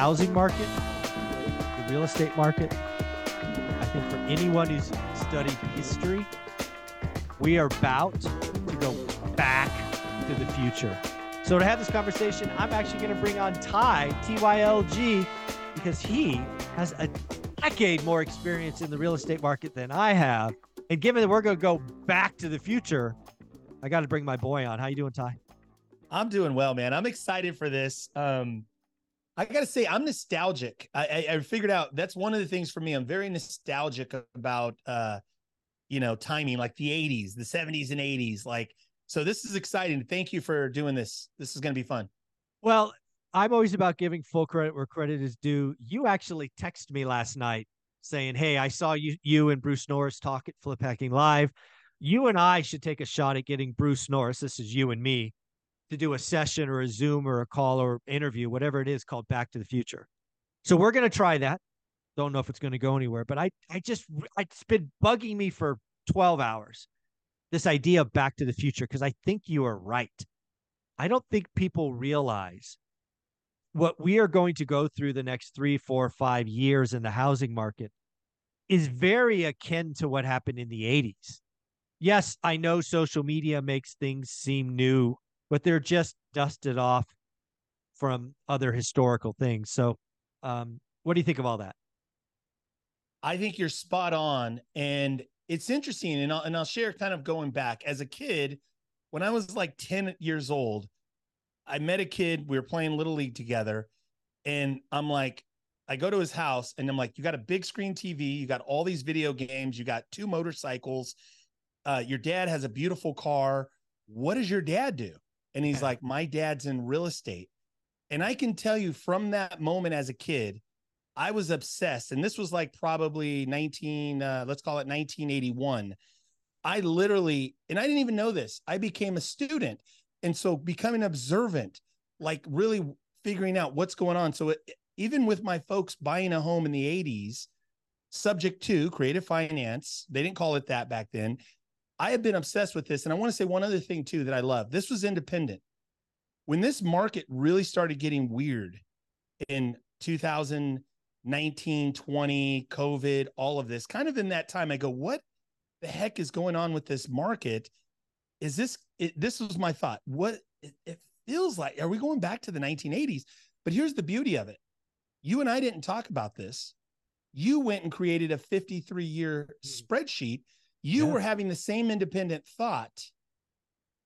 Housing market, the real estate market, I think for anyone who's studied history, we are about to go back to the future. So to have this conversation, I'm actually going to bring on Ty TYLG because he has a decade more experience in the real estate market than I have. And given that we're going to go back to the future, I got to bring my boy on. How you doing, Ty? I'm doing well, man. I'm excited for this. Um, I gotta say, I'm nostalgic. I, I, I figured out that's one of the things for me. I'm very nostalgic about, uh, you know, timing, like the '80s, the '70s, and '80s. Like, so this is exciting. Thank you for doing this. This is gonna be fun. Well, I'm always about giving full credit where credit is due. You actually texted me last night saying, "Hey, I saw you you and Bruce Norris talk at Flip Hacking Live. You and I should take a shot at getting Bruce Norris. This is you and me." To do a session or a Zoom or a call or interview, whatever it is called Back to the Future. So we're going to try that. Don't know if it's going to go anywhere, but I, I just, it's been bugging me for 12 hours. This idea of Back to the Future, because I think you are right. I don't think people realize what we are going to go through the next three, four, five years in the housing market is very akin to what happened in the 80s. Yes, I know social media makes things seem new but they're just dusted off from other historical things. So, um, what do you think of all that? I think you're spot on, and it's interesting. And I'll and I'll share kind of going back as a kid when I was like 10 years old. I met a kid. We were playing little league together, and I'm like, I go to his house, and I'm like, you got a big screen TV, you got all these video games, you got two motorcycles. Uh, your dad has a beautiful car. What does your dad do? And he's like, My dad's in real estate. And I can tell you from that moment as a kid, I was obsessed. And this was like probably 19, uh, let's call it 1981. I literally, and I didn't even know this, I became a student. And so becoming observant, like really figuring out what's going on. So it, even with my folks buying a home in the 80s, subject to creative finance, they didn't call it that back then. I have been obsessed with this. And I want to say one other thing too that I love. This was independent. When this market really started getting weird in 2019, 20, COVID, all of this, kind of in that time, I go, what the heck is going on with this market? Is this, it, this was my thought. What it, it feels like, are we going back to the 1980s? But here's the beauty of it. You and I didn't talk about this. You went and created a 53 year hmm. spreadsheet you yeah. were having the same independent thought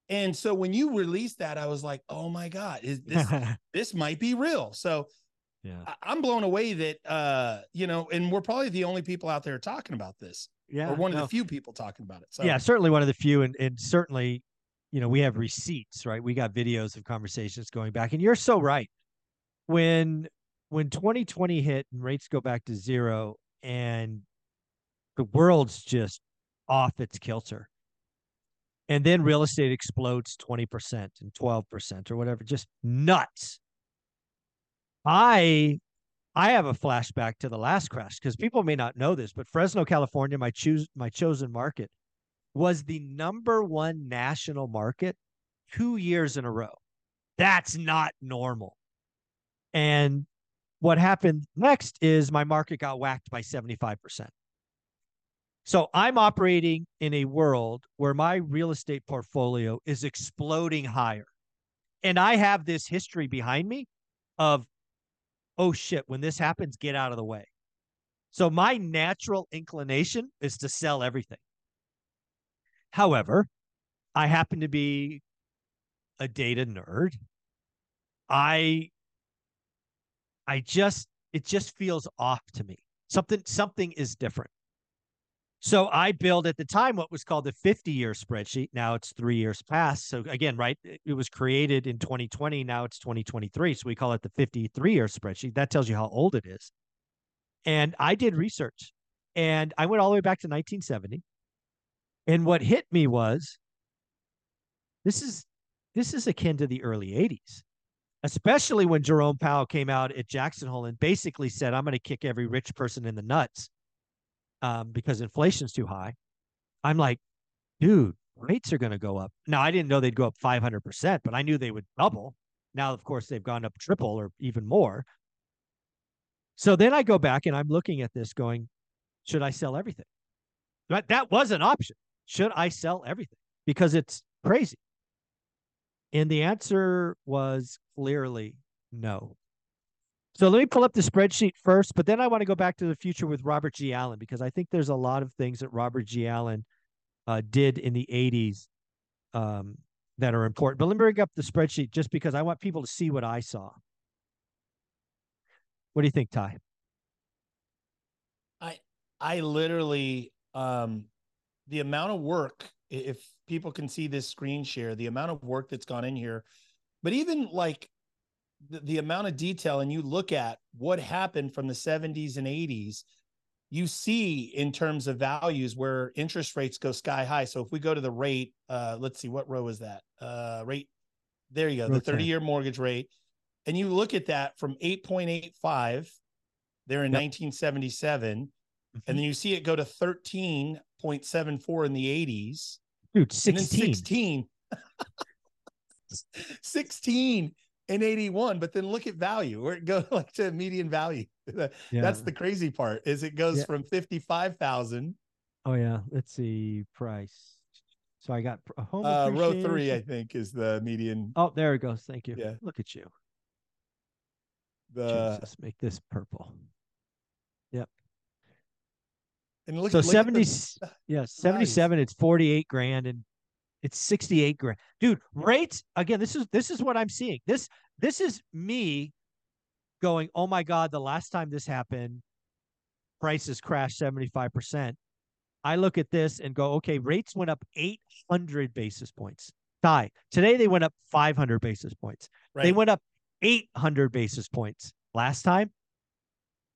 and so when you released that i was like oh my god is this this might be real so yeah I, am blown away that uh you know and we're probably the only people out there talking about this yeah or one no. of the few people talking about it so yeah certainly one of the few and and certainly you know we have receipts right we got videos of conversations going back and you're so right when when 2020 hit and rates go back to zero and the world's just off its kilter. And then real estate explodes 20% and 12% or whatever, just nuts. I I have a flashback to the last crash because people may not know this, but Fresno, California, my choose my chosen market, was the number one national market two years in a row. That's not normal. And what happened next is my market got whacked by 75%. So I'm operating in a world where my real estate portfolio is exploding higher. And I have this history behind me of, oh shit, when this happens, get out of the way. So my natural inclination is to sell everything. However, I happen to be a data nerd. I I just it just feels off to me. Something something is different. So I built at the time what was called the 50 year spreadsheet. Now it's three years past. So again, right, it was created in 2020. Now it's 2023. So we call it the 53 year spreadsheet. That tells you how old it is. And I did research and I went all the way back to 1970. And what hit me was this is this is akin to the early 80s, especially when Jerome Powell came out at Jackson Hole and basically said, I'm going to kick every rich person in the nuts um, because inflation's too high. I'm like, dude, rates are going to go up. Now, I didn't know they'd go up 500%, but I knew they would double. Now, of course, they've gone up triple or even more. So then I go back and I'm looking at this going, should I sell everything? But that was an option. Should I sell everything? Because it's crazy. And the answer was clearly no. So let me pull up the spreadsheet first, but then I want to go back to the future with Robert G. Allen because I think there's a lot of things that Robert G. Allen uh, did in the 80s um, that are important. But let me bring up the spreadsheet just because I want people to see what I saw. What do you think, Ty? I I literally um the amount of work if people can see this screen share, the amount of work that's gone in here, but even like the, the amount of detail and you look at what happened from the 70s and 80s you see in terms of values where interest rates go sky high. So if we go to the rate uh let's see what row is that? Uh rate there you go the 30 year mortgage rate. And you look at that from 8.85 there in yep. 1977 mm-hmm. and then you see it go to 13.74 in the 80s dude 16 16 16 in 81 but then look at value where it goes like to median value. Yeah. that's the crazy part is it goes yeah. from 55,000 oh yeah let's see price. So I got home uh, row 3 I think is the median. Oh there it goes thank you. Yeah. Look at you. The Jesus, make this purple. Yep. And look so look 70 the, yeah 77 it's 48 grand and it's 68 grand. Dude, rates again, this is this is what I'm seeing. This this is me going, "Oh my god, the last time this happened, prices crashed 75%." I look at this and go, "Okay, rates went up 800 basis points." Die. Today they went up 500 basis points. Right. They went up 800 basis points last time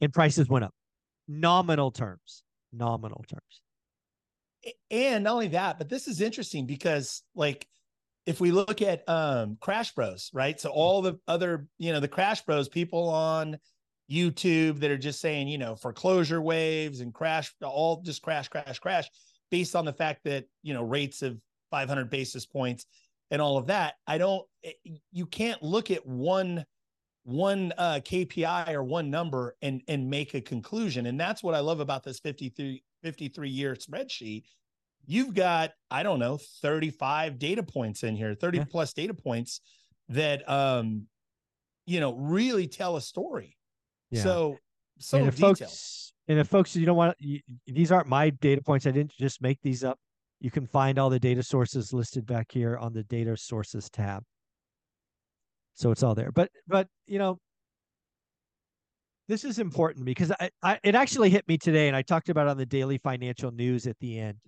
and prices went up. Nominal terms. Nominal terms and not only that, but this is interesting because like if we look at um Crash Bros, right? So all the other, you know, the Crash Bros people on YouTube that are just saying, you know, foreclosure waves and crash, all just crash, crash, crash, based on the fact that, you know, rates of 500 basis points and all of that. I don't, eh, you can't look at one one uh, KPI or one number and and make a conclusion. And that's what I love about this 53 53 year spreadsheet. You've got I don't know 35 data points in here, 30 yeah. plus data points that um you know really tell a story. Yeah. So so and if detailed. folks and if folks you don't want you, these aren't my data points. I didn't just make these up. You can find all the data sources listed back here on the data sources tab so it's all there. But but you know, this is important because I, I it actually hit me today, and I talked about on the daily financial news at the end.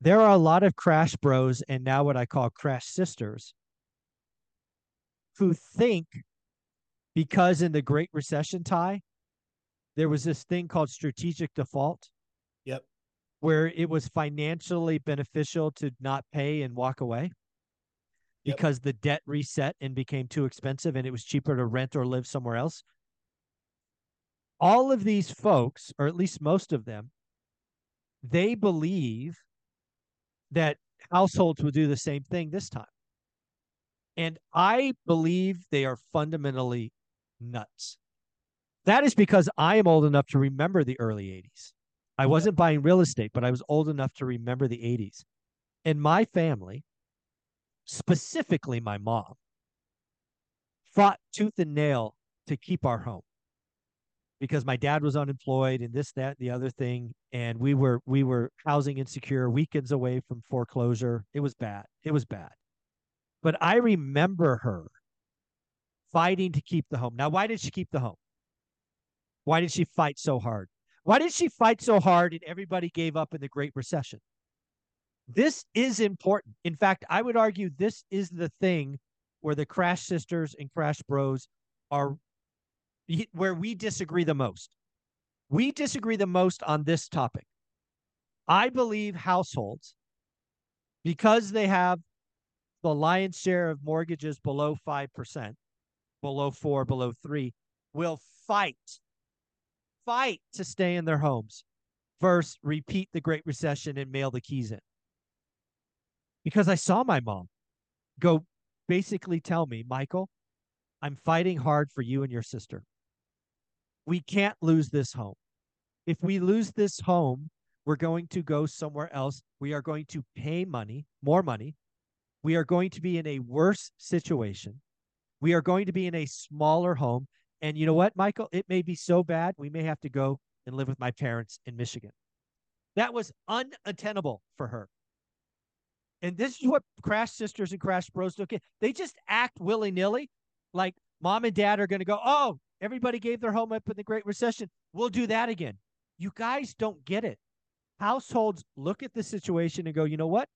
There are a lot of crash bros and now what I call crash sisters who think because in the Great Recession Ty, there was this thing called strategic default. Yep. Where it was financially beneficial to not pay and walk away because yep. the debt reset and became too expensive and it was cheaper to rent or live somewhere else. All of these folks, or at least most of them, they believe that households will do the same thing this time. And I believe they are fundamentally nuts. That is because I am old enough to remember the early 80s. I wasn't buying real estate, but I was old enough to remember the 80s. And my family, specifically my mom, fought tooth and nail to keep our home because my dad was unemployed and this that the other thing and we were we were housing insecure weekends away from foreclosure. It was bad. It was bad. But i remember her fighting to keep the home. Now why did she keep the home? Why did she fight so hard? Why did she fight so hard and everybody gave up in the Great Recession? This is important. In fact, I would argue this is the thing where the Crash Sisters and Crash Bros are where we disagree the most. We disagree the most on this topic. I believe households, because they have the lion's share of mortgages below 5%, below four, below three, will fight, fight to stay in their homes versus repeat the Great Recession and mail the keys in. Because I saw my mom go basically tell me, Michael, I'm fighting hard for you and your sister. We can't lose this home. If we lose this home, we're going to go somewhere else. We are going to pay money, more money. We are going to be in a worse situation. We are going to be in a smaller home. And you know what, Michael? It may be so bad, we may have to go and live with my parents in Michigan. That was unattainable for her. And this is what Crash Sisters and Crash Bros do. They just act willy nilly, like mom and dad are going to go, oh, everybody gave their home up in the Great Recession. We'll do that again. You guys don't get it. Households look at the situation and go, you know what?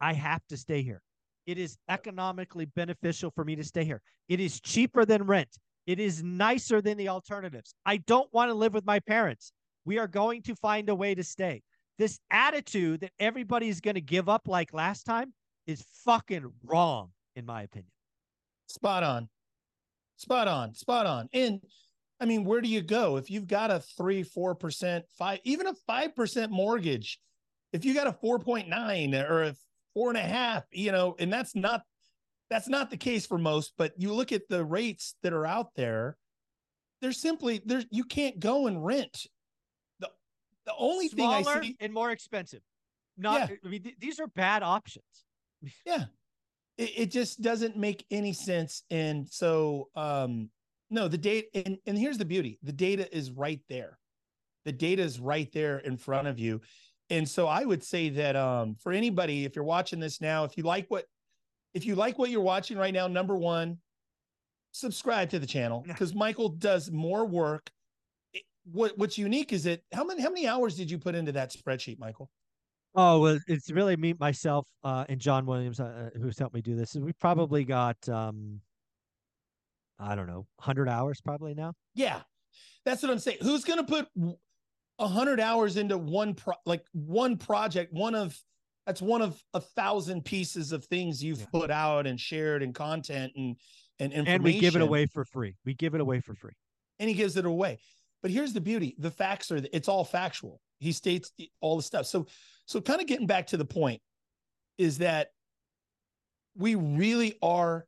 I have to stay here. It is economically beneficial for me to stay here. It is cheaper than rent. It is nicer than the alternatives. I don't want to live with my parents. We are going to find a way to stay. This attitude that everybody's going to give up like last time is fucking wrong, in my opinion. Spot on. Spot on. Spot on. And I mean, where do you go if you've got a three, four percent, five, even a five percent mortgage? If you got a four point nine or a four and a half, you know, and that's not that's not the case for most. But you look at the rates that are out there, they're simply there. You can't go and rent. the The only Smaller thing I see and more expensive. Not. Yeah. I mean, th- these are bad options. yeah, it, it just doesn't make any sense. And so, um, no, the data, and, and here's the beauty the data is right there. The data is right there in front of you. And so I would say that um, for anybody, if you're watching this now, if you like what if you like what you're watching right now, number one, subscribe to the channel because Michael does more work. What what's unique is that how many how many hours did you put into that spreadsheet, Michael? Oh well, it's really me, myself, uh, and John Williams uh, uh who's helped me do this. We probably got, um, I don't know, hundred hours probably now. Yeah, that's what I'm saying. Who's gonna put a hundred hours into one pro- like one project? One of that's one of a thousand pieces of things you've yeah. put out and shared and content and and information. And we give it away for free. We give it away for free. And he gives it away. But here's the beauty: the facts are it's all factual. He states all the stuff. So so, kind of getting back to the point is that we really are,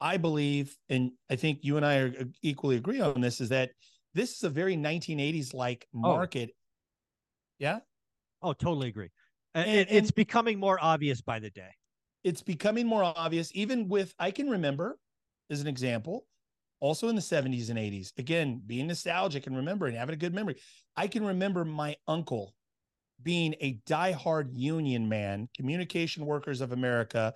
I believe, and I think you and I are uh, equally agree on this, is that this is a very 1980s like oh. market. Oh. Yeah. Oh, totally agree. And, and, it's becoming more obvious by the day. It's becoming more obvious, even with, I can remember as an example, also in the 70s and 80s, again, being nostalgic and remembering, having a good memory. I can remember my uncle being a diehard union man, Communication Workers of America,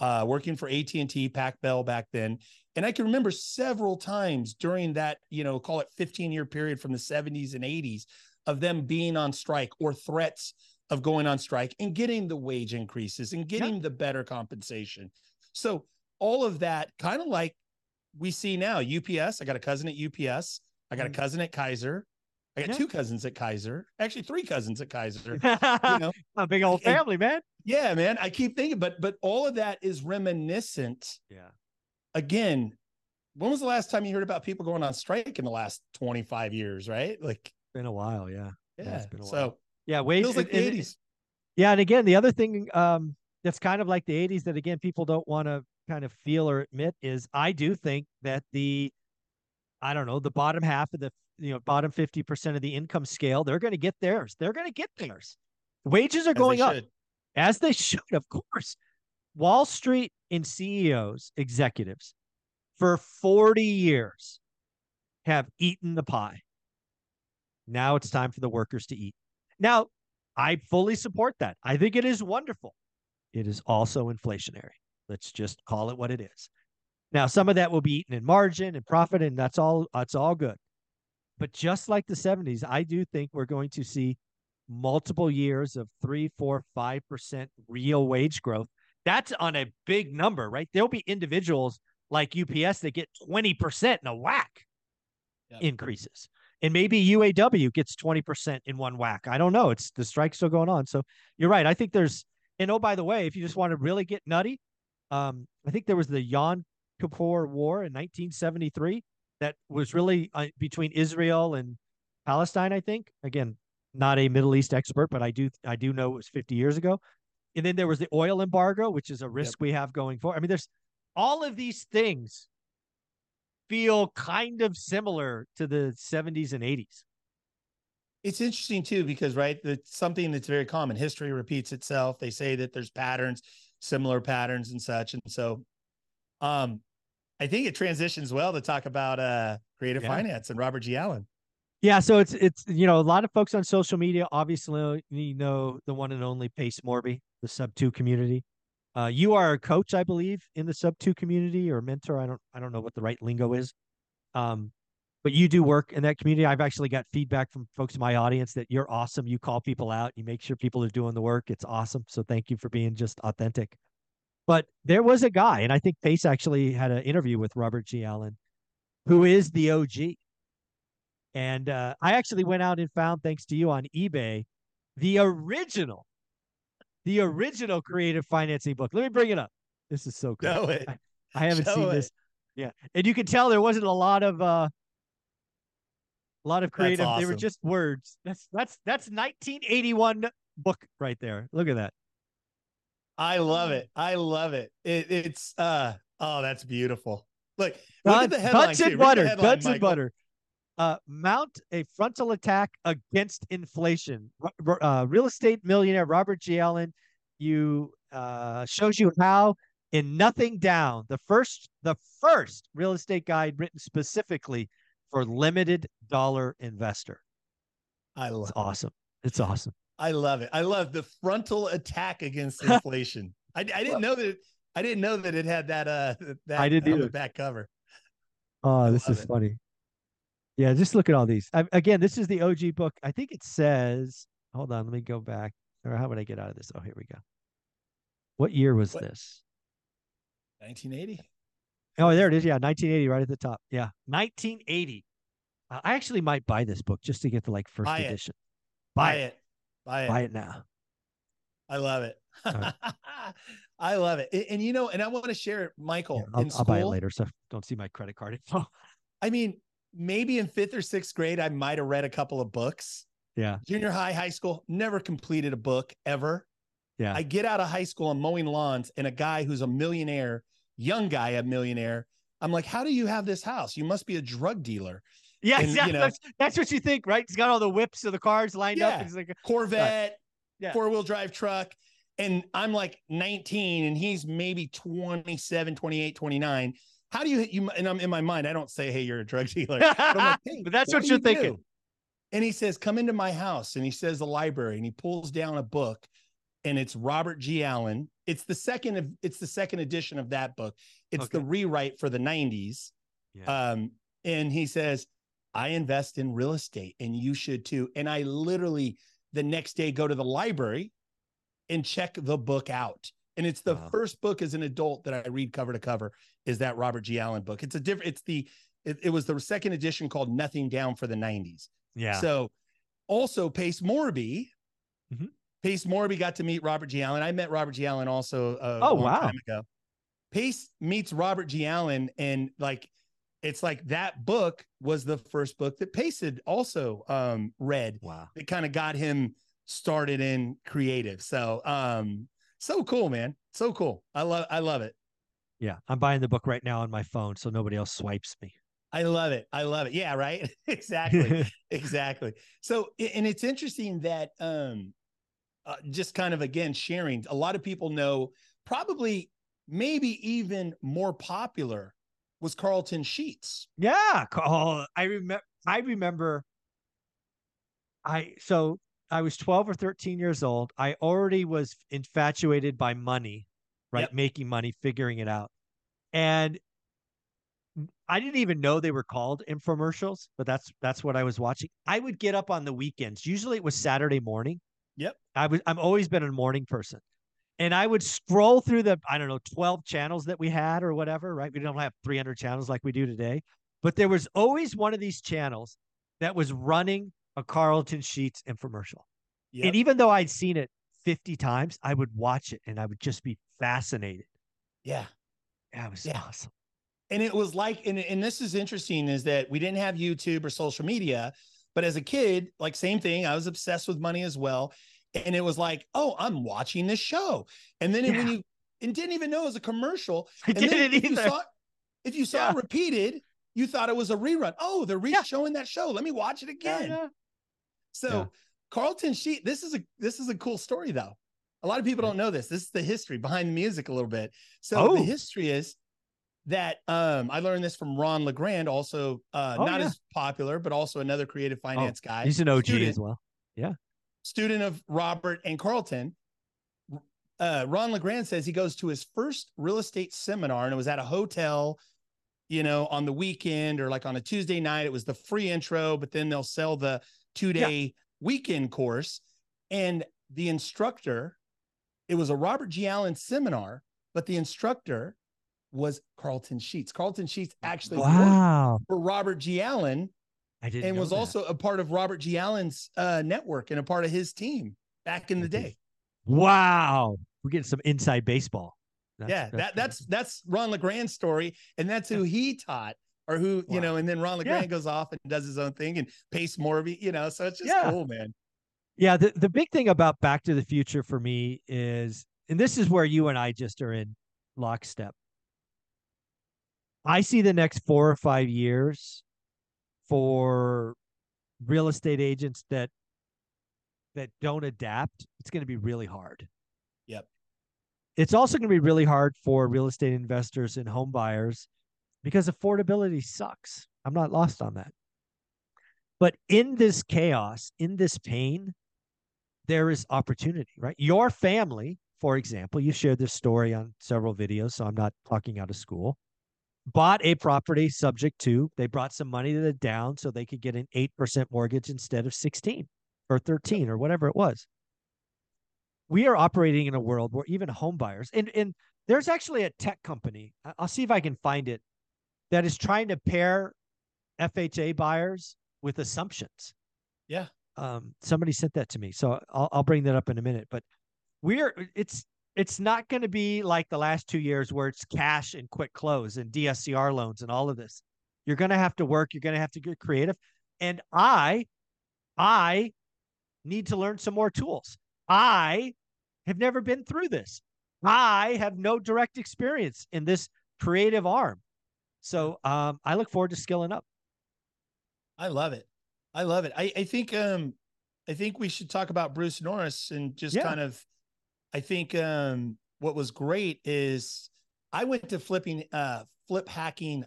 uh, working for AT&T, Pac Bell back then. And I can remember several times during that, you know, call it 15 year period from the 70s and 80s of them being on strike or threats of going on strike and getting the wage increases and getting the better compensation. So all of that kind of like we see now UPS, I got a cousin at UPS, I got a mm. cousin at Kaiser, I got yeah. two cousins at Kaiser, actually three cousins at Kaiser. you know, a big old family, and, man. Yeah, man. I keep thinking, but but all of that is reminiscent. Yeah. Again, when was the last time you heard about people going on strike in the last 25 years, right? Like been a while, yeah. Yeah. yeah it's been a while. So yeah. Feels like the 80s. Yeah, and again, the other thing um that's kind of like the 80s that again people don't want to kind of feel or admit is I do think that the I don't know, the bottom half of the you know bottom 50% of the income scale they're going to get theirs. They're going to get theirs. Wages are going up. should. as they should of course. Wall street and ceos executives for 40 years have eaten the pie. Now it's time for the workers to eat. Now i fully support that. I think it is wonderful. It is also inflationary. Let's just call it what it is. Now some of that will be eaten in margin and profit and that's all that's all good but just like the 70s, I do think we're going to see multiple years of three, four, five percent real wage growth. That's on a big number, right? There'll be individuals like UPS that get 20% in a whack yep. increases. And maybe UAW gets 20% in one whack. I don't know. It's the strike's still going on. So you're right. I think there's, and oh, by the way, if you just want to really get nutty, um, I think there was the Yom Kippur War in 1973 that was really uh, between Israel and Palestine. I think again, not a Middle East expert, but I do I do know it was 50 years ago. And then there was the oil embargo, which is a risk yep. we have going forward. I mean, there's all of these things feel kind of similar to the 70s and 80s. It's interesting too because right, it's something that's very common. History repeats itself. They say that there's patterns, similar patterns and such. And so um I think it transitions well to talk about uh creative yeah. finance and Robert G. Allen. Yeah, so it's it's you know a lot of folks on social media obviously you know the one and only Pace Morby, the SubTo community. Uh, you are a coach, I believe, in the SubTo community or mentor. I don't I don't know what the right lingo is. Um, but you do work in that community. I've actually got feedback from folks in my audience that you're awesome. You call people out, you make sure people are doing the work. It's awesome. So thank you for being just authentic. But there was a guy, and I think Pace actually had an interview with Robert G. Allen, who is the OG. And uh, I actually went out and found, thanks to you on eBay, the original the original creative financing book. Let me bring it up. This is so cool. Show it. I, I haven't Show seen it. this. Yeah. And you can tell there wasn't a lot of uh a lot of creative. Awesome. They were just words. That's that's that's 1981 book right there. Look at that. I love it. I love it. it it's uh oh, that's beautiful. Look, look at the headline. Guts and butter. Guts and butter uh, mount a frontal attack against inflation. Uh, real estate millionaire Robert G. Allen, you uh, shows you how in Nothing Down, the first the first real estate guide written specifically for limited dollar investor. I love it's awesome. It's awesome. I love it. I love the frontal attack against inflation. I, I didn't know that. It, I didn't know that it had that. Uh, that I didn't on either. the back cover. Oh, this is it. funny. Yeah, just look at all these. I, again, this is the OG book. I think it says, hold on, let me go back. Or how would I get out of this? Oh, here we go. What year was what? this? 1980. Oh, there it is. Yeah, 1980, right at the top. Yeah, 1980. Uh, I actually might buy this book just to get the like first buy edition. It. Buy, buy it. it. Buy it. Buy it now. I love it. Right. I love it. And, and, you know, and I want to share it, Michael. Yeah, I'll, I'll buy it later. So don't see my credit card info. I mean, maybe in fifth or sixth grade, I might have read a couple of books. Yeah. Junior high, high school, never completed a book ever. Yeah. I get out of high school, I'm mowing lawns, and a guy who's a millionaire, young guy, a millionaire. I'm like, how do you have this house? You must be a drug dealer. Yeah, and, exactly. You know, that's, that's, what you think, right? He's got all the whips of the cars lined yeah. up. He's like Corvette, right. yeah. four wheel drive truck. And I'm like 19 and he's maybe 27, 28, 29 how do you you and I'm in my mind, I don't say, hey, you're a drug dealer. But, like, hey, but that's what, what you're thinking. Do? And he says, come into my house. And he says the library and he pulls down a book and it's Robert G. Allen. It's the second of it's the second edition of that book. It's okay. the rewrite for the 90s. Yeah. Um, and he says, I invest in real estate and you should too. And I literally the next day go to the library and check the book out. And it's the wow. first book as an adult that I read cover to cover is that Robert G. Allen book. It's a different, it's the, it, it, was the second edition called Nothing Down for the 90s. Yeah. So also Pace Morby, mm-hmm. Pace Morby got to meet Robert G. Allen. I met Robert G. Allen also oh, wow. time ago. Pace meets Robert G. Allen and like, it's like that book was the first book that Pace had also um, read. Wow. It kind of got him started in creative. So um so cool, man. So cool. I love I love it. Yeah, I'm buying the book right now on my phone so nobody else swipes me. I love it. I love it. Yeah, right. exactly. exactly. So and it's interesting that um uh, just kind of again sharing a lot of people know probably maybe even more popular was Carleton Sheets. Yeah, oh, I remember I remember I so I was 12 or 13 years old. I already was infatuated by money, right? Yep. Making money, figuring it out. And I didn't even know they were called infomercials, but that's that's what I was watching. I would get up on the weekends. Usually it was Saturday morning. Yep. I was I'm always been a morning person. And I would scroll through the I don't know 12 channels that we had or whatever, right? We don't have 300 channels like we do today, but there was always one of these channels that was running a Carleton Sheets infomercial. Yep. And even though I'd seen it 50 times, I would watch it and I would just be fascinated. yeah. Yeah, it was Yeah. awesome. and it was like and, and this is interesting is that we didn't have youtube or social media but as a kid like same thing i was obsessed with money as well and it was like oh i'm watching this show and then when you and didn't even know it was a commercial I and didn't if you either. saw if you saw Yeah. it repeated you thought it was a rerun oh they're Yeah. re-showing that show let me watch it again yeah. so Yeah. Carleton sheet this is a this is a cool story though a lot of people don't know this this is the history behind the music a little bit so Oh. the history is that um I learned this from Ron LeGrand, also uh Oh, not yeah. as popular, but also another creative finance guy, He's an OG student, as well. Student of Robert and Carleton. Uh Ron LeGrand says he goes to his first real estate seminar and it was at a hotel, you know, on the weekend or like on a Tuesday night. It was the free intro, but then they'll sell the two-day weekend course. And the instructor, it was a Robert G. Allen seminar, but the instructor was Carleton Sheets. Carleton Sheets actually worked Wow. for Robert G. Allen I didn't and was that. also a part of Robert G. Allen's uh, network and a part of his team back in the day. Wow. We're getting some inside baseball. That's- yeah, that pretty that's that's Ron LeGrand's story, and that's who he taught, or who you Wow. know. And then Ron LeGrand Yeah. goes off and does his own thing and Pace Morby, you know. So it's just Yeah. cool, man. Yeah, the, the big thing about Back to the Future for me is, and this is where you and I just are in lockstep. I see the next four or five years for real estate agents that that don't adapt. It's going to be really hard. Yep. It's also going to be really hard for real estate investors and home buyers because affordability sucks. I'm not lost on that. But in this chaos, in this pain, there is opportunity, right? Your family, for example, you shared this story on several videos, so I'm not talking out of school. Bought a property subject to, they brought some money to the down so they could get an 8% mortgage instead of 16 or 13 or whatever it was. We are operating in a world where even home buyers, and, and there's actually a tech company, I'll see if I can find it, that is trying to pair FHA buyers with assumptions Yeah. um, somebody sent that to me, so I'll, I'll bring that up in a minute. But we're it's it's not going to be like the last two years where it's cash and quick close and DSCR loans and all of this. You're going to have to work. You're going to have to get creative, and I, I need to learn some more tools. I have never been through this. I have no direct experience in this creative arm, so um, I look forward to skilling up. I love it. I love it. I, I think um I think we should talk about Bruce Norris and just Yeah. kind of I think um what was great is I went to flipping uh flip hacking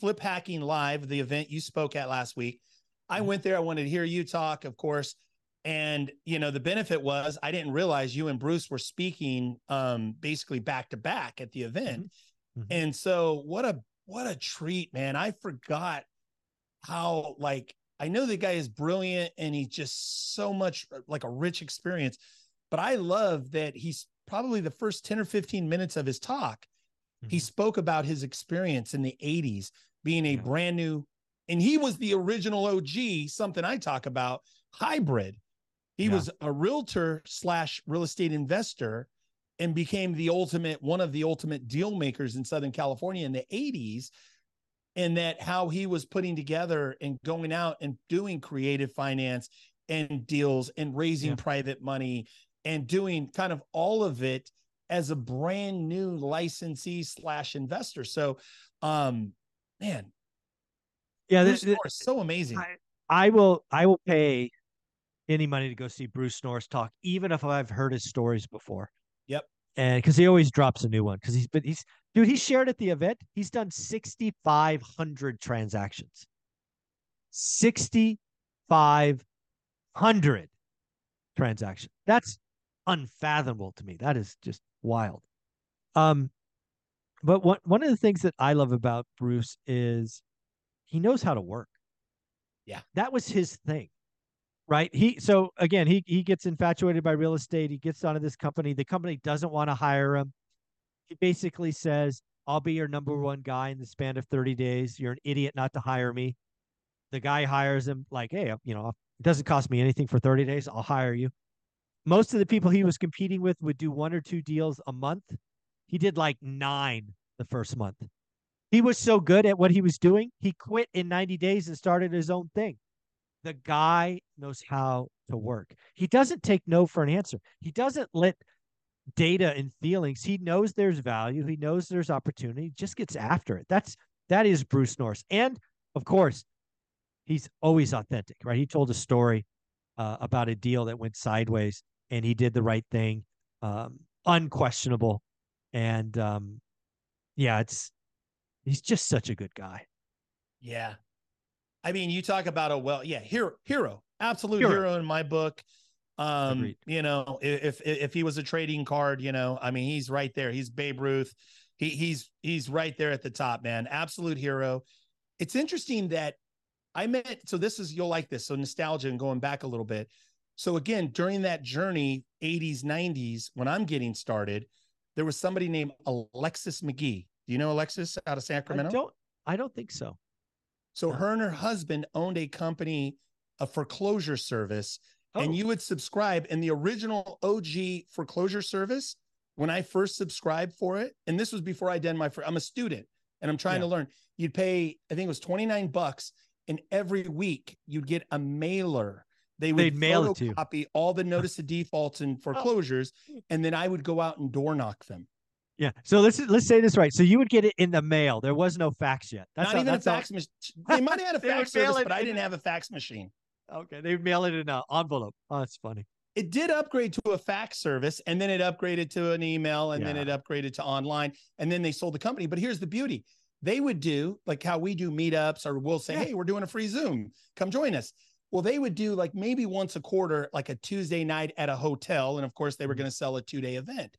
flip hacking live the event you spoke at last week. I Mhm. went there I wanted to hear you talk of course and you know the benefit was I didn't realize you and Bruce were speaking um basically back to back at the event. Mhm. And so what a what a treat, man. I forgot how like I know the guy is brilliant and he's just so much uh, like a rich experience, but I love that he's probably the first 10 or 15 minutes of his talk. He Mhm. spoke about his experience in the 80s being a Yeah. brand new, and he was the original OG, something I talk about hybrid. He Yeah. was a realtor slash real estate investor and became the ultimate one of the ultimate deal makers in Southern California in the 80s and that how he was putting together and going out and doing creative finance and deals and raising Yeah. private money and doing kind of all of it as a brand new licensee slash investor. So, um, man, Yeah, Bruce th- th- Norris, so amazing. I, I will I will pay any money to go see Bruce Norris talk, even if I've heard his stories before. Yep. And because he always drops a new one. Because he's been he's dude, he shared at the event, he's done 6,500 transactions. 6,500 transactions. That's unfathomable to me. That is just wild. Um But one one of the things that I love about Bruce is he knows how to work. Yeah. That was his thing. Right. He so again, he he gets infatuated by real estate. He gets onto this company. The company doesn't want to hire him. He basically says, I'll be your number one guy in the span of 30 days. You're an idiot not to hire me. The guy hires him like, hey, you know, it doesn't cost me anything for 30 days. I'll hire you. Most of the people he was competing with would do one or two deals a month. He did like nine the first month. He was so good at what he was doing, he quit in 90 days and started his own thing. The guy knows how to work. He doesn't take no for an answer. He doesn't let data and feelings. He knows there's value. He knows there's opportunity. He just gets after it. That's that is Bruce Norris. And of course, he's always authentic, right? He told a story uh, about a deal that went sideways, and he did the right thing, um, unquestionable. And um, yeah, it's he's just such a good guy. Yeah. I mean, you talk about a well, yeah, hero, hero, absolute Hero. hero, in my book. Um, Agreed. you know, i- if if he was a trading card, you know, I mean, he's right there. He's Babe Ruth. He he's he's right there at the top, man. Absolute hero. It's interesting that I met. So this is you'll like this. So nostalgia and going back a little bit. So again, during that journey, 80s, 90s, when I'm getting started, there was somebody named Alexis McGee. Do you know Alexis out of I Sacramento? don't I don't think so. So No. her and her husband owned a company, a foreclosure service, Oh, and you would subscribe. And the original OG foreclosure service, when I first subscribed for it, and this was before I did my, I'm a student and I'm trying Yeah. to learn. You'd pay, I think it was 29 bucks, and every week you'd get a mailer. They would They'd mail it to you. photocopy all the notice of defaults and oh. foreclosures, and then I would go out and door knock them. yeah. So let's let's say this right. So you would get it in the mail. There was no fax yet. That's Not how- even a that's how- fax machine. They might have had a fax mail service, but I didn't have a fax machine. Okay, they would mail it in an envelope. Oh, that's funny. it did upgrade to a fax service and then it upgraded to an email and then it upgraded to online and then they sold the company but here's the beauty they would do like how we do meetups or we'll say Yeah. hey we're doing a free zoom come join us well they would do like maybe once a quarter like a tuesday night at a hotel and of course they were Mhm. going to sell a two day event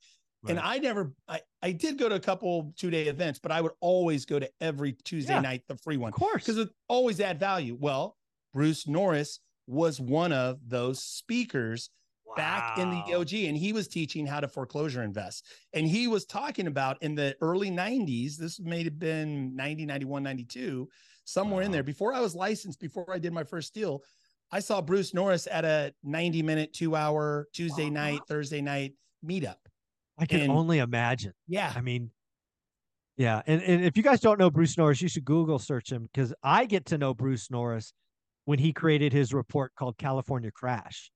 and i never I, I did go to a couple two day events but i would always go to every tuesday Yeah. night the free one Of course. because it always add value well bruce norris was one of those speakers back in the OG and he was teaching how to foreclosure invest. And he was talking about in the early 90s, this may have been 90, 91, 92, somewhere in there. Before I was licensed, before I did my first deal, I saw Bruce Norris at a 90 minute, two hour Tuesday Wow. night, Thursday night meetup. I can and- only imagine. Yeah. I mean, yeah. And, and if you guys don't know Bruce Norris, you should Google search him because I get to know Bruce Norris when he created his report called California Crash.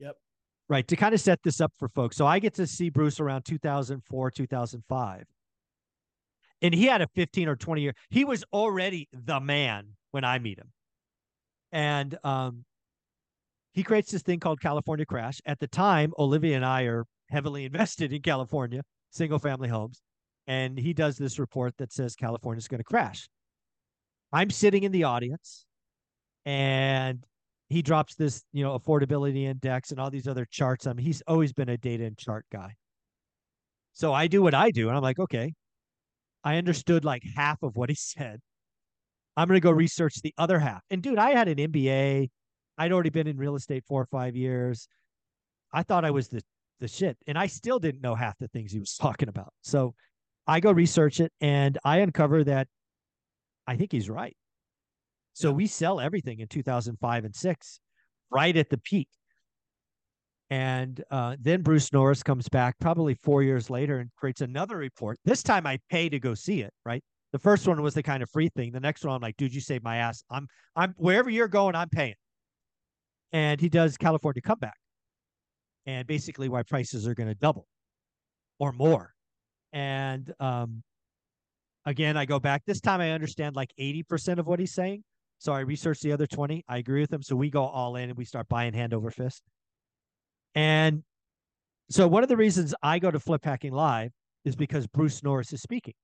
Yep. Right. To kind of set this up for folks. So I get to see Bruce around 2004, 2005. And he had a 15 or 20 year, he was already the man when I meet him. And um, he creates this thing called California Crash. At the time, Olivia and I are heavily invested in California, single family homes. And he does this report that says California's going to crash. I'm sitting in the audience and he drops this, you know, affordability index and all these other charts. I mean, he's always been a data and chart guy. So I do what I do. And I'm like, okay, I understood like half of what he said. I'm going to go research the other half. And dude, I had an MBA. I'd already been in real estate four or five years. I thought I was the the shit, and I still didn't know half the things he was talking about. So I go research it, and I uncover that I think he's right. So Yeah. we sell everything in 2005 and six, right at the peak. And uh, then Bruce Norris comes back probably four years later and creates another report. This time I pay to go see it, right? The first one was the kind of free thing. The next one, I'm like, dude, you saved my ass. I'm, I'm wherever you're going, I'm paying. And he does California comeback, and basically why prices are going to double or more. And um, again, I go back. This time I understand like 80% of what he's saying. So I research the other 20. I agree with him. So we go all in and we start buying hand over fist. And so one of the reasons I go to Flip Hacking Live is because Bruce Norris is speaking.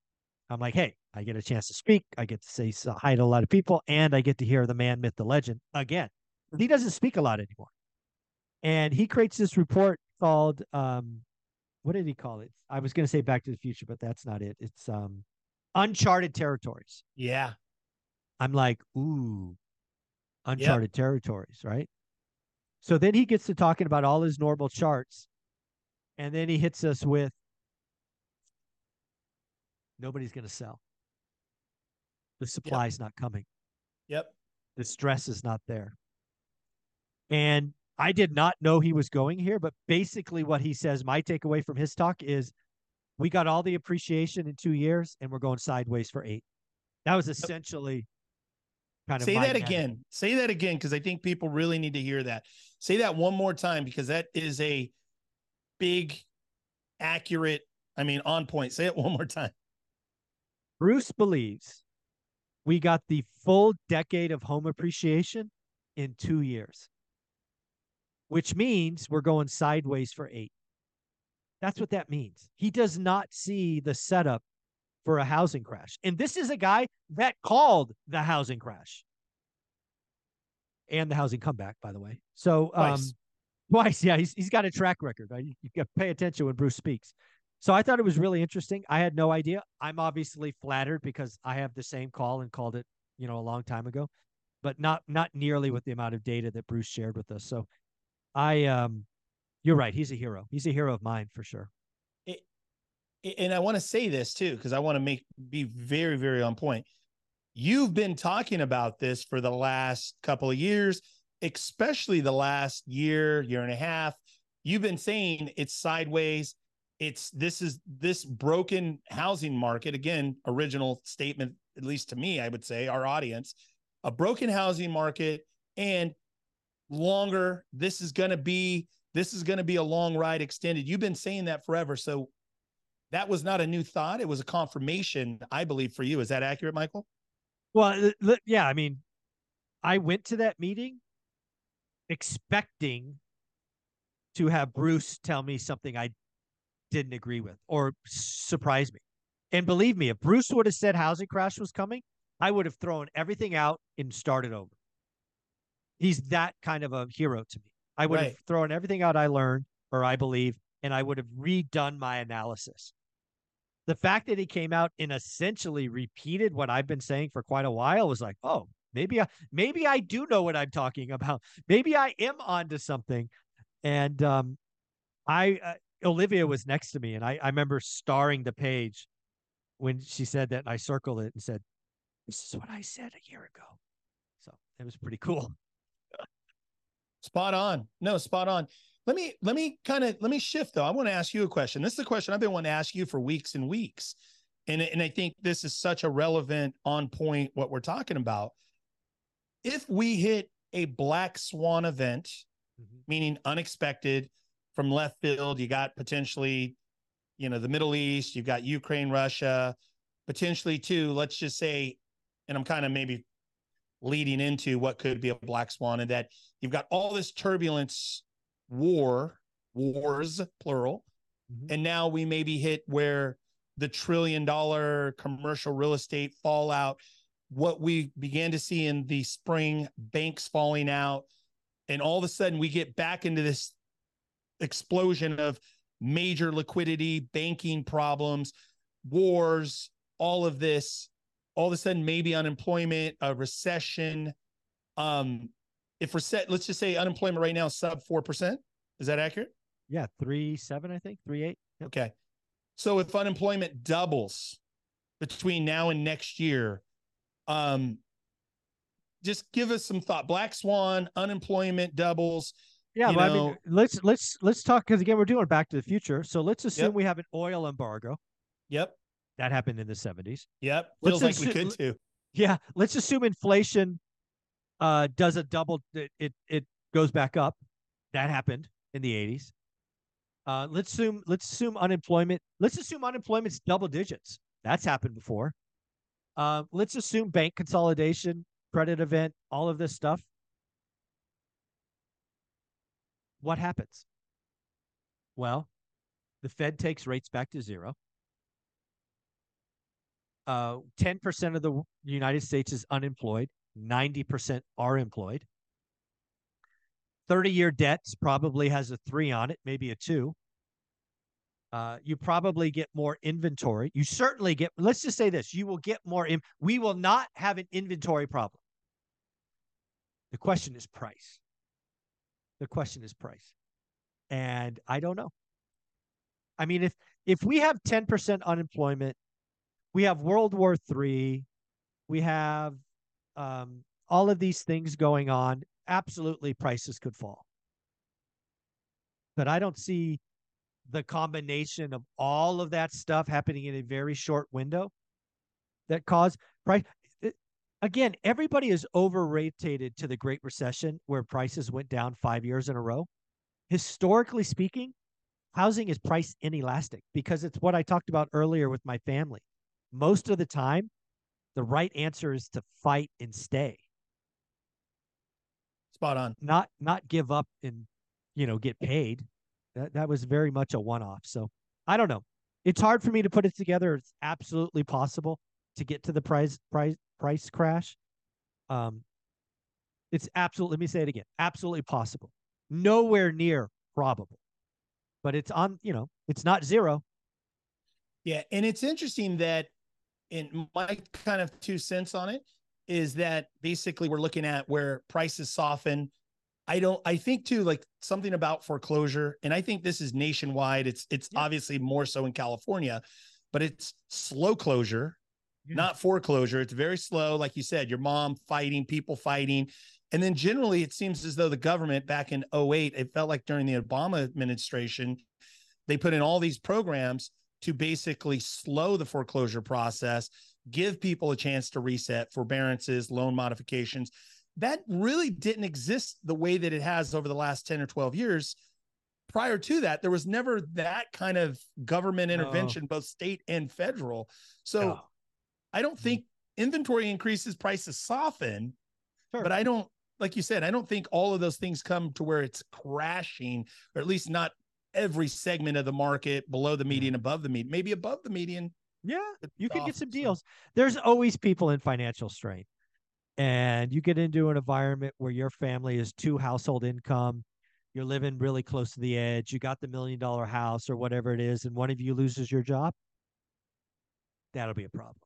I'm like, hey, I get a chance to speak. I get to say hi to a lot of people, and I get to hear the man, myth, the legend again. He doesn't speak a lot anymore. And he creates this report called um, what did he call it? I was going to say Back to the Future, but that's not it. It's um, uncharted territories. Yeah. I'm like, ooh, uncharted yep. territories, right? So then he gets to talking about all his normal charts, and then he hits us with nobody's going to sell. The supply is yep. not coming. Yep. The stress is not there. And I did not know he was going here, but basically what he says, my takeaway from his talk is we got all the appreciation in two years and we're going sideways for eight. That was essentially kind of say that again. Say that again because I think people really need to hear that. Say that one more time because that is a big, accurate, I mean, on point. Say it one more time. Bruce believes we got the full decade of home appreciation in two years which means we're going sideways for eight. That's what that means. He does not see the setup for a housing crash. And this is a guy that called the housing crash and the housing comeback, by the way. So, um, twice, twice yeah, he's, he's got a track record. Right? You, you got to pay attention when Bruce speaks. So I thought it was really interesting. I had no idea. I'm obviously flattered because I have the same call and called it, you know, a long time ago, but not not nearly with the amount of data that Bruce shared with us. So I um you're right. He's a hero. He's a hero of mine for sure. It, and I want to say this too, because I want to make be very, very on point. You've been talking about this for the last couple of years, especially the last year, year and a half. You've been saying it's sideways. It's this is this broken housing market. Again, original statement, at least to me, I would say, our audience, a broken housing market. And longer. This is going to be this is going to be a long ride extended. You've been saying that forever. So that was not a new thought. It was a confirmation, I believe, for you. Is that accurate, Michael? Well, yeah. I mean, I went to that meeting expecting to have Bruce tell me something I didn't agree with or surprise me. And believe me, if Bruce would have said housing crash was coming, I would have thrown everything out and started over he's that kind of a hero to me. I would right. have thrown everything out I learned or I believe, and I would have redone my analysis. The fact that he came out and essentially repeated what I've been saying for quite a while was like, oh, maybe I maybe I do know what I'm talking about. Maybe I am onto something. And um, I uh, Olivia was next to me, and I, I remember starring the page when she said that. I circled it and said, "This is what I said a year ago." So it was pretty cool. Spot on. No, spot on. Let me let me kind of let me shift though. I want to ask you a question. This is a question I've been wanting to ask you for weeks and weeks. And, and I think this is such a relevant on point what we're talking about. If we hit a black swan event, mm-hmm. meaning unexpected from left field, you got potentially, you know, the Middle East, you've got Ukraine, Russia, potentially too, let's just say, and I'm kind of maybe leading into what could be a black swan and that you've got all this turbulence war wars plural mm-hmm. and now we maybe hit where the trillion dollar commercial real estate fallout what we began to see in the spring banks falling out and all of a sudden we get back into this explosion of major liquidity banking problems wars all of this all of a sudden maybe unemployment, a recession. Um, if we're set, let's just say unemployment right now is sub four percent. Is that accurate? Yeah, three seven, I think, three eight. Yep. Okay. So if unemployment doubles between now and next year, um, just give us some thought. Black swan, unemployment doubles. Yeah, but I mean, let's let's let's talk because again, we're doing Back to the Future. So let's assume yep. we have an oil embargo. Yep. That happened in the 70s. Yep. Feels let's like assume, we could too. Yeah. Let's assume inflation uh, does a double, it, it, it goes back up. That happened in the 80s. Uh, let's assume let's assume unemployment. Let's assume unemployment's double digits. That's happened before. Uh, let's assume bank consolidation, credit event, all of this stuff. What happens? Well, the Fed takes rates back to zero uh, 10% of the United States is unemployed, 90% are employed. 30 year debts probably has a three on it, maybe a two. Uh, you probably get more inventory. You certainly get, let's just say this you will get more. We will not have an inventory problem. The question is price. The question is price. And I don't know. I mean, if if we have 10% unemployment, we have World War III, we have um, all of these things going on, absolutely prices could fall. But I don't see the combination of all of that stuff happening in a very short window that cause price again everybody is overrated to the great recession where prices went down 5 years in a row. Historically speaking housing is price inelastic because it's what I talked about earlier with my family most of the time the right answer is to fight and stay spot on not not give up and you know get paid that that was very much a one off. So I don't know. It's hard for me to put it together. It's absolutely possible to get to the price price price crash. Um, it's absolutely. Let me say it again. Absolutely possible. Nowhere near probable, but it's on. You know, it's not zero. Yeah, and it's interesting that, in my kind of two cents on it, is that basically we're looking at where prices soften I don't I think too like something about foreclosure and I think this is nationwide it's it's yeah. obviously more so in California but it's slow closure yeah. not foreclosure it's very slow like you said your mom fighting people fighting and then generally it seems as though the government back in 08 it felt like during the Obama administration they put in all these programs to basically slow the foreclosure process give people a chance to reset forbearances loan modifications. That really didn't exist the way that it has over the last 10 or 12 years. Prior to that there was never that kind of government intervention both state and federal. So i don't mm-hmm. think inventory increases prices soften sure. but i don't like you said i don't think all of those things come to where it's crashing or at least not every segment of the market below the median above the median maybe above the median. Yeah you can get some deals. There's always people in financial strain and you get into an environment where your family is two household income you're living really close to the edge you got the million dollar house or whatever it is and one of you loses your job that'll be a problem.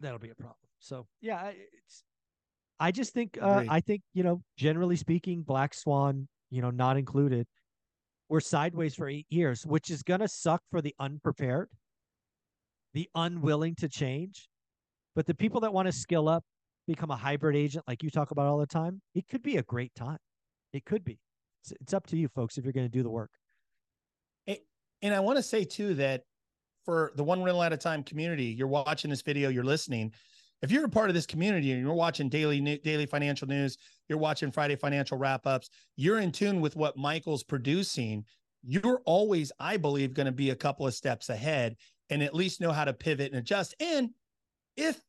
That'll be a problem. So yeah it's i just think uh, i think you know generally speaking black swan you know not included we're sideways for eight years which is going to suck for the unprepared the unwilling to change but the people that want to skill up become a hybrid agent like you talk about all the time, it could be a great time. It could be. It's, it's up to you folks if you're going to do the work. And I want to say too that for the one rental at a time community, you're watching this video, you're listening. If you're a part of this community and you're watching daily daily financial news, you're watching Friday financial wrap ups, you're in tune with what Michael's producing. You're always, I believe, going to be a couple of steps ahead and at least know how to pivot and adjust. And if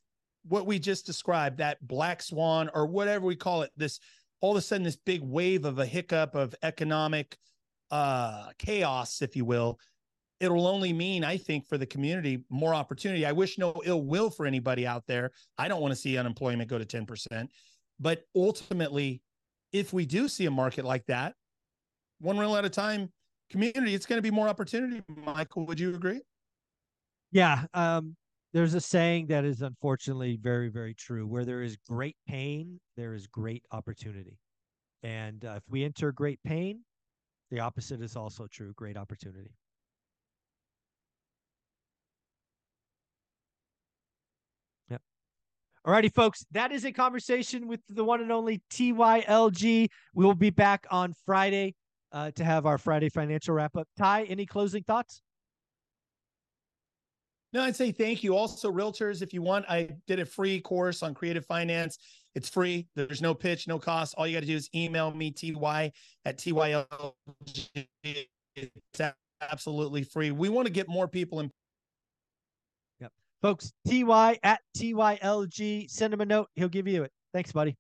what we just described, that black swan or whatever we call it, this all of a sudden this big wave of a hiccup of economic uh chaos, if you will, it'll only mean, I think, for the community more opportunity. I wish no ill will for anybody out there. I don't want to see unemployment go to 10%. But ultimately, if we do see a market like that, one rental at a time community, it's going to be more opportunity. Michael, would you agree? Yeah. Um, there's a saying that is unfortunately very, very true. Where there is great pain, there is great opportunity. And uh, if we enter great pain, the opposite is also true great opportunity. All righty, folks. That is a conversation with the one and only TYLG. We will be back on Friday uh, to have our Friday financial wrap up. Ty, any closing thoughts? No, I'd say thank you. Also, realtors, if you want, I did a free course on creative finance. It's free. There's no pitch, no cost. All you got to do is email me, ty at TYL. It's absolutely free. We want to get more people in. Folks, TY at TYLG. Send him a note. He'll give you it. Thanks, buddy.